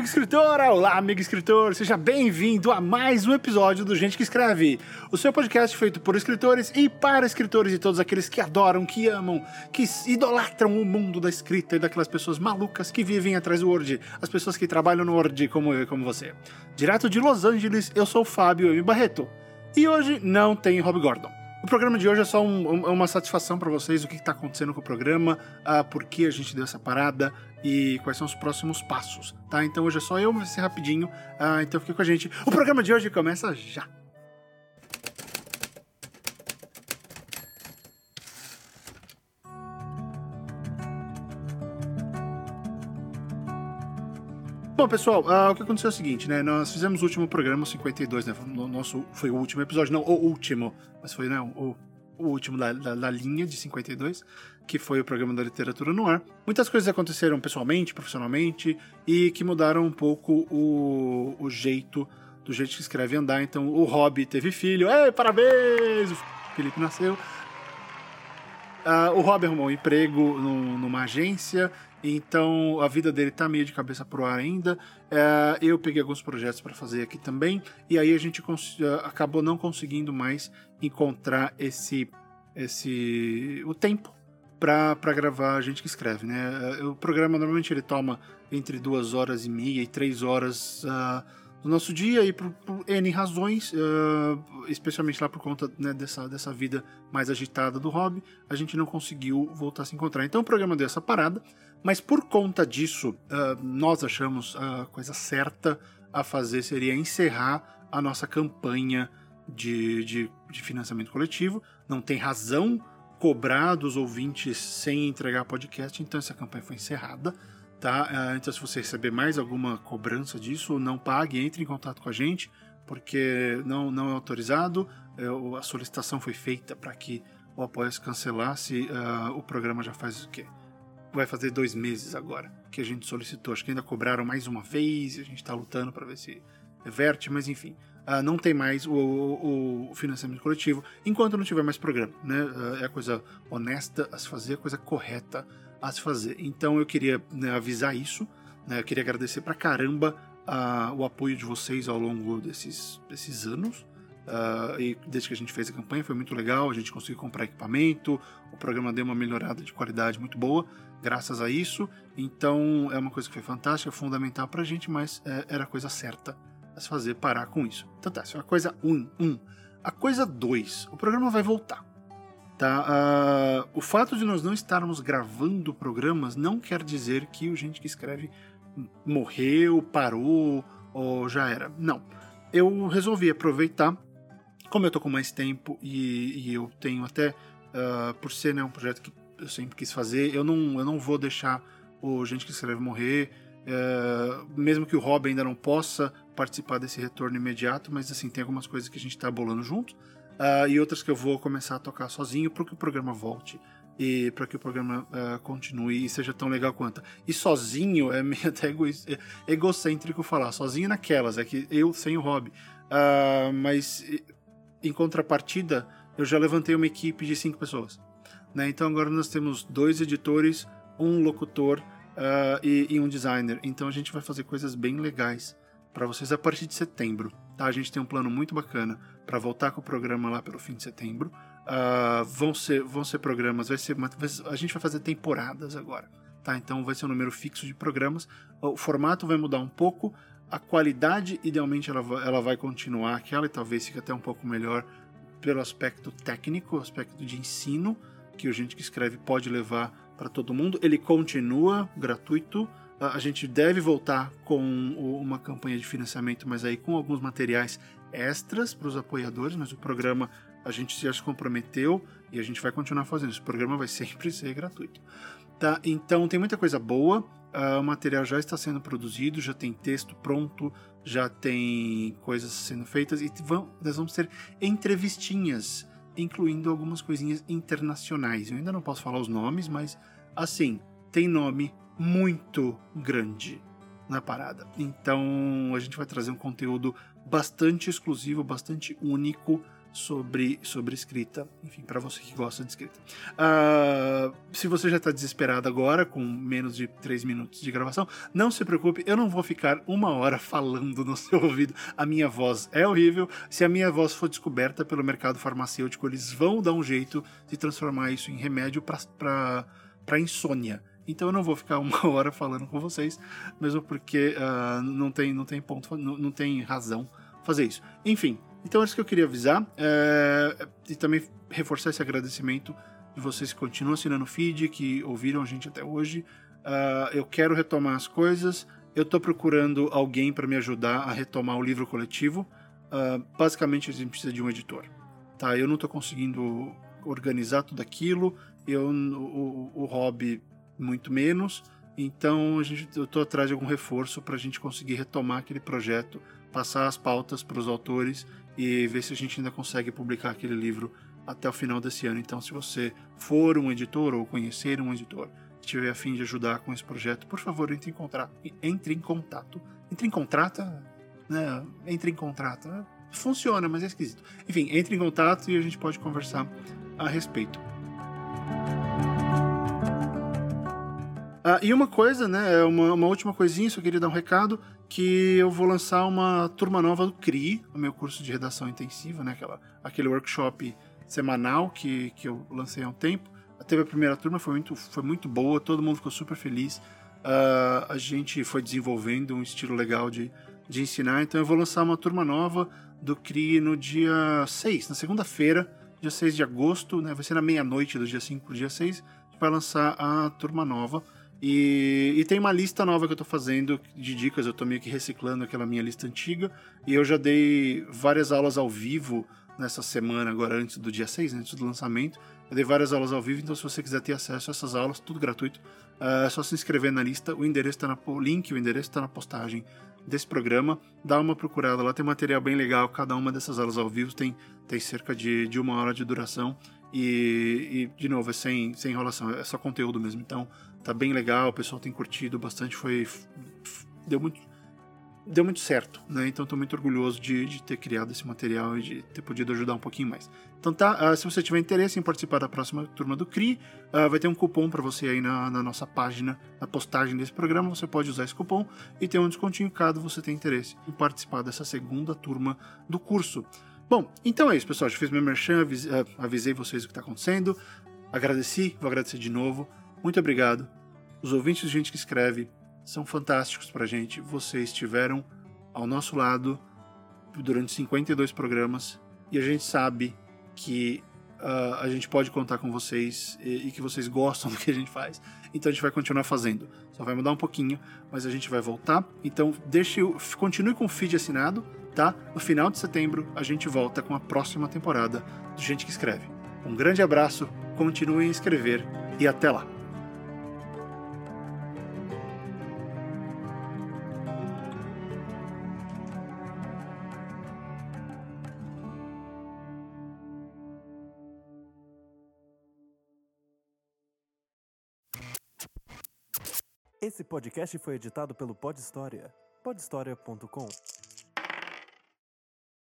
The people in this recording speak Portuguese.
amigo escritora! Olá, amigo escritor! Seja bem-vindo a mais um episódio do Gente que Escreve, o seu podcast feito por escritores e para escritores e todos aqueles que adoram, que amam, que idolatram o mundo da escrita e daquelas pessoas malucas que vivem atrás do Word, as pessoas que trabalham no Word como eu e como você. Direto de Los Angeles, eu sou o Fábio M. Barreto e hoje não tem Rob Gordon. O programa de hoje é só um, uma satisfação para vocês, o que está acontecendo com o programa, uh, por que a gente deu essa parada e quais são os próximos passos, tá? Então hoje é só eu, vai ser rapidinho, uh, então fique com a gente. O programa de hoje começa já! Bom, pessoal, uh, o que aconteceu é o seguinte, né? Nós fizemos o último programa, 52, né? O nosso, foi o último episódio, não o último, mas foi né, o, o último da, da, da, linha de 52, que foi o programa da literatura no ar. Muitas coisas aconteceram pessoalmente, profissionalmente, e que mudaram um pouco o, o jeito, do jeito que escreve andar. Então, o Rob teve filho, Ei, parabéns! O Felipe nasceu. Uh, o Rob arrumou um emprego numa agência então a vida dele tá meio de cabeça pro ar ainda. É, eu peguei alguns projetos para fazer aqui também, e aí a gente é, acabou não conseguindo mais encontrar esse, esse o tempo para gravar a gente que escreve, né? É, o programa normalmente ele toma entre duas horas e meia e três horas uh, do nosso dia e por, por N razões, uh, especialmente lá por conta né, dessa, dessa vida mais agitada do hobby, a gente não conseguiu voltar a se encontrar. Então o programa deu essa parada. Mas por conta disso, uh, nós achamos a coisa certa a fazer seria encerrar a nossa campanha de, de, de financiamento coletivo. Não tem razão cobrar dos ouvintes sem entregar podcast, então essa campanha foi encerrada. Tá? Então, se você receber mais alguma cobrança disso, não pague, entre em contato com a gente, porque não, não é autorizado. Uh, a solicitação foi feita para que o apoio se cancelasse. Uh, o programa já faz o quê? vai fazer dois meses agora que a gente solicitou. Acho que ainda cobraram mais uma vez a gente está lutando para ver se reverte, mas enfim. Uh, não tem mais o, o, o, financiamento coletivo enquanto não tiver mais programa. Né? Uh, é a coisa honesta a se fazer, a coisa correta a se fazer. Então eu queria né, avisar isso. Né? Eu queria agradecer pra caramba uh, o apoio de vocês ao longo desses, desses anos. Uh, e desde que a gente fez a campanha foi muito legal, a gente conseguiu comprar equipamento, o programa deu uma melhorada de qualidade muito boa graças a isso. Então é uma coisa que foi fantástica, fundamental pra gente, mas é, era a coisa certa a se fazer parar com isso. Então tá, isso é a coisa 1. Um, um. A coisa 2, o programa vai voltar. Tá? Uh, o fato de nós não estarmos gravando programas não quer dizer que o gente que escreve morreu, parou ou já era. Não. Eu resolvi aproveitar, como eu tô com mais tempo e, e eu tenho até, uh, por ser né, um projeto que eu sempre quis fazer. Eu não, eu não vou deixar o Gente que Escreve morrer, é, mesmo que o Rob ainda não possa participar desse retorno imediato, mas assim, tem algumas coisas que a gente está bolando junto uh, e outras que eu vou começar a tocar sozinho para que o programa volte e para que o programa uh, continue e seja tão legal quanto. E sozinho é meio até ego é egocêntrico falar, sozinho naquelas, é que eu sem o Rob. Uh, mas em contrapartida, eu já levantei uma equipe de cinco pessoas. Né? Então agora nós temos dois editores, um locutor e, e, um designer. Então a gente vai fazer coisas bem legais para vocês a partir de setembro. Tá? A gente tem um plano muito bacana para voltar com o programa lá pelo fim de setembro. Uh, vão, ser, vão ser programas, vai ser uma, a gente vai fazer temporadas agora. Tá? Então vai ser um número fixo de programas. O formato vai mudar um pouco. A qualidade, idealmente, ela ela vai continuar aquela e talvez fique até um pouco melhor pelo aspecto técnico, aspecto de ensino, que o Gente que Escreve pode levar para todo mundo. Ele continua gratuito. A gente deve voltar com uma campanha de financiamento, mas aí com alguns materiais extras para os apoiadores, mas o programa a gente já se comprometeu e a gente vai continuar fazendo. Esse programa vai sempre ser gratuito. Tá? Então tem muita coisa boa. Uh, o material já está sendo produzido, já tem texto pronto, já tem coisas sendo feitas e vão, nós vamos ter entrevistinhas incluindo algumas coisinhas internacionais. Eu ainda não posso falar os nomes, mas assim, tem nome muito grande na parada. Então a gente vai trazer um conteúdo bastante exclusivo, bastante único sobre, sobre escrita, enfim, para você que gosta de escrita. Uh, se você já está desesperado agora, com menos de 3 minutos de gravação, não se preocupe, eu não vou ficar uma hora falando no seu ouvido. A minha voz é horrível. Se a minha voz for descoberta pelo mercado farmacêutico, eles vão dar um jeito de transformar isso em remédio para insônia. Então eu não vou ficar uma hora falando com vocês, mesmo porque uh, não, tem, não tem ponto, não, não tem razão fazer isso. Enfim, então é isso que eu queria avisar é, e também reforçar esse agradecimento de vocês que continuam assinando o feed, que ouviram a gente até hoje. Uh, eu quero retomar as coisas. Eu estou procurando alguém para me ajudar a retomar o livro coletivo. Uh, basicamente, a gente precisa de um editor. Tá? Eu não estou conseguindo organizar tudo aquilo. Eu, o, o, o hobby, muito menos. Então, a gente, eu estou atrás de algum reforço para a gente conseguir retomar aquele projeto, passar as pautas para os autores e ver se a gente ainda consegue publicar aquele livro até o final desse ano. Então, se você for um editor ou conhecer um editor, estiver a fim de ajudar com esse projeto, por favor, entre em contato. Entre em contato. Entre em contrato, né? Entre em contrato. Funciona, mas é esquisito. Enfim, entre em contato e a gente pode conversar a respeito. Ah, e uma coisa, né, é uma, uma última coisinha, só queria dar um recado, que eu vou lançar uma turma nova do CRI, o meu curso de redação intensiva, né, aquela, aquele workshop semanal que, que eu lancei há um tempo. Teve a primeira turma, foi muito, foi muito boa, todo mundo ficou super feliz. Uh, a gente foi desenvolvendo um estilo legal de, de ensinar, então eu vou lançar uma turma nova do CRI no dia 6, na segunda-feira, dia 6 de agosto, né, vai ser na meia-noite do dia 5 para o dia 6, a gente vai lançar a turma nova. E, e, tem uma lista nova que eu tô fazendo de dicas, eu tô meio que reciclando aquela minha lista antiga. E eu já dei várias aulas ao vivo nessa semana, agora antes do dia 6, né, antes do lançamento. Eu dei várias aulas ao vivo, então se você quiser ter acesso a essas aulas, tudo gratuito, uh, é só se inscrever na lista. O endereço tá na, o link, o endereço está na postagem desse programa. Dá uma procurada lá, tem material bem legal. Cada uma dessas aulas ao vivo tem, tem cerca de, de uma hora de duração. E, e, de novo, é sem, sem enrolação, é só conteúdo mesmo. Então, tá bem legal, o pessoal tem curtido bastante, foi. Deu muito, deu muito certo, né? Então estou muito orgulhoso de, de, ter criado esse material e de ter podido ajudar um pouquinho mais. Então tá, uh, se você tiver interesse em participar da próxima turma do CRI, uh, vai ter um cupom para você aí na, na, nossa página, na postagem desse programa, você pode usar esse cupom e ter um descontinho caso você tenha interesse em participar dessa segunda turma do curso. Bom, então é isso, pessoal. Já fiz meu merchan, avisei, uh, avisei vocês o que está acontecendo. Agradeci, vou agradecer de novo. Muito obrigado. Os ouvintes de gente que escreve são fantásticos pra gente. Vocês estiveram ao nosso lado durante 52 programas e a gente sabe que uh, a gente pode contar com vocês e, e, que vocês gostam do que a gente faz. Então a gente vai continuar fazendo. Só vai mudar um pouquinho, mas a gente vai voltar. Então deixe, continue com o feed assinado tá? No final de setembro a gente volta com a próxima temporada do Gente que Escreve. Um grande abraço, continuem a escrever e até lá! Esse podcast foi editado pelo Pod História. podhistoria.com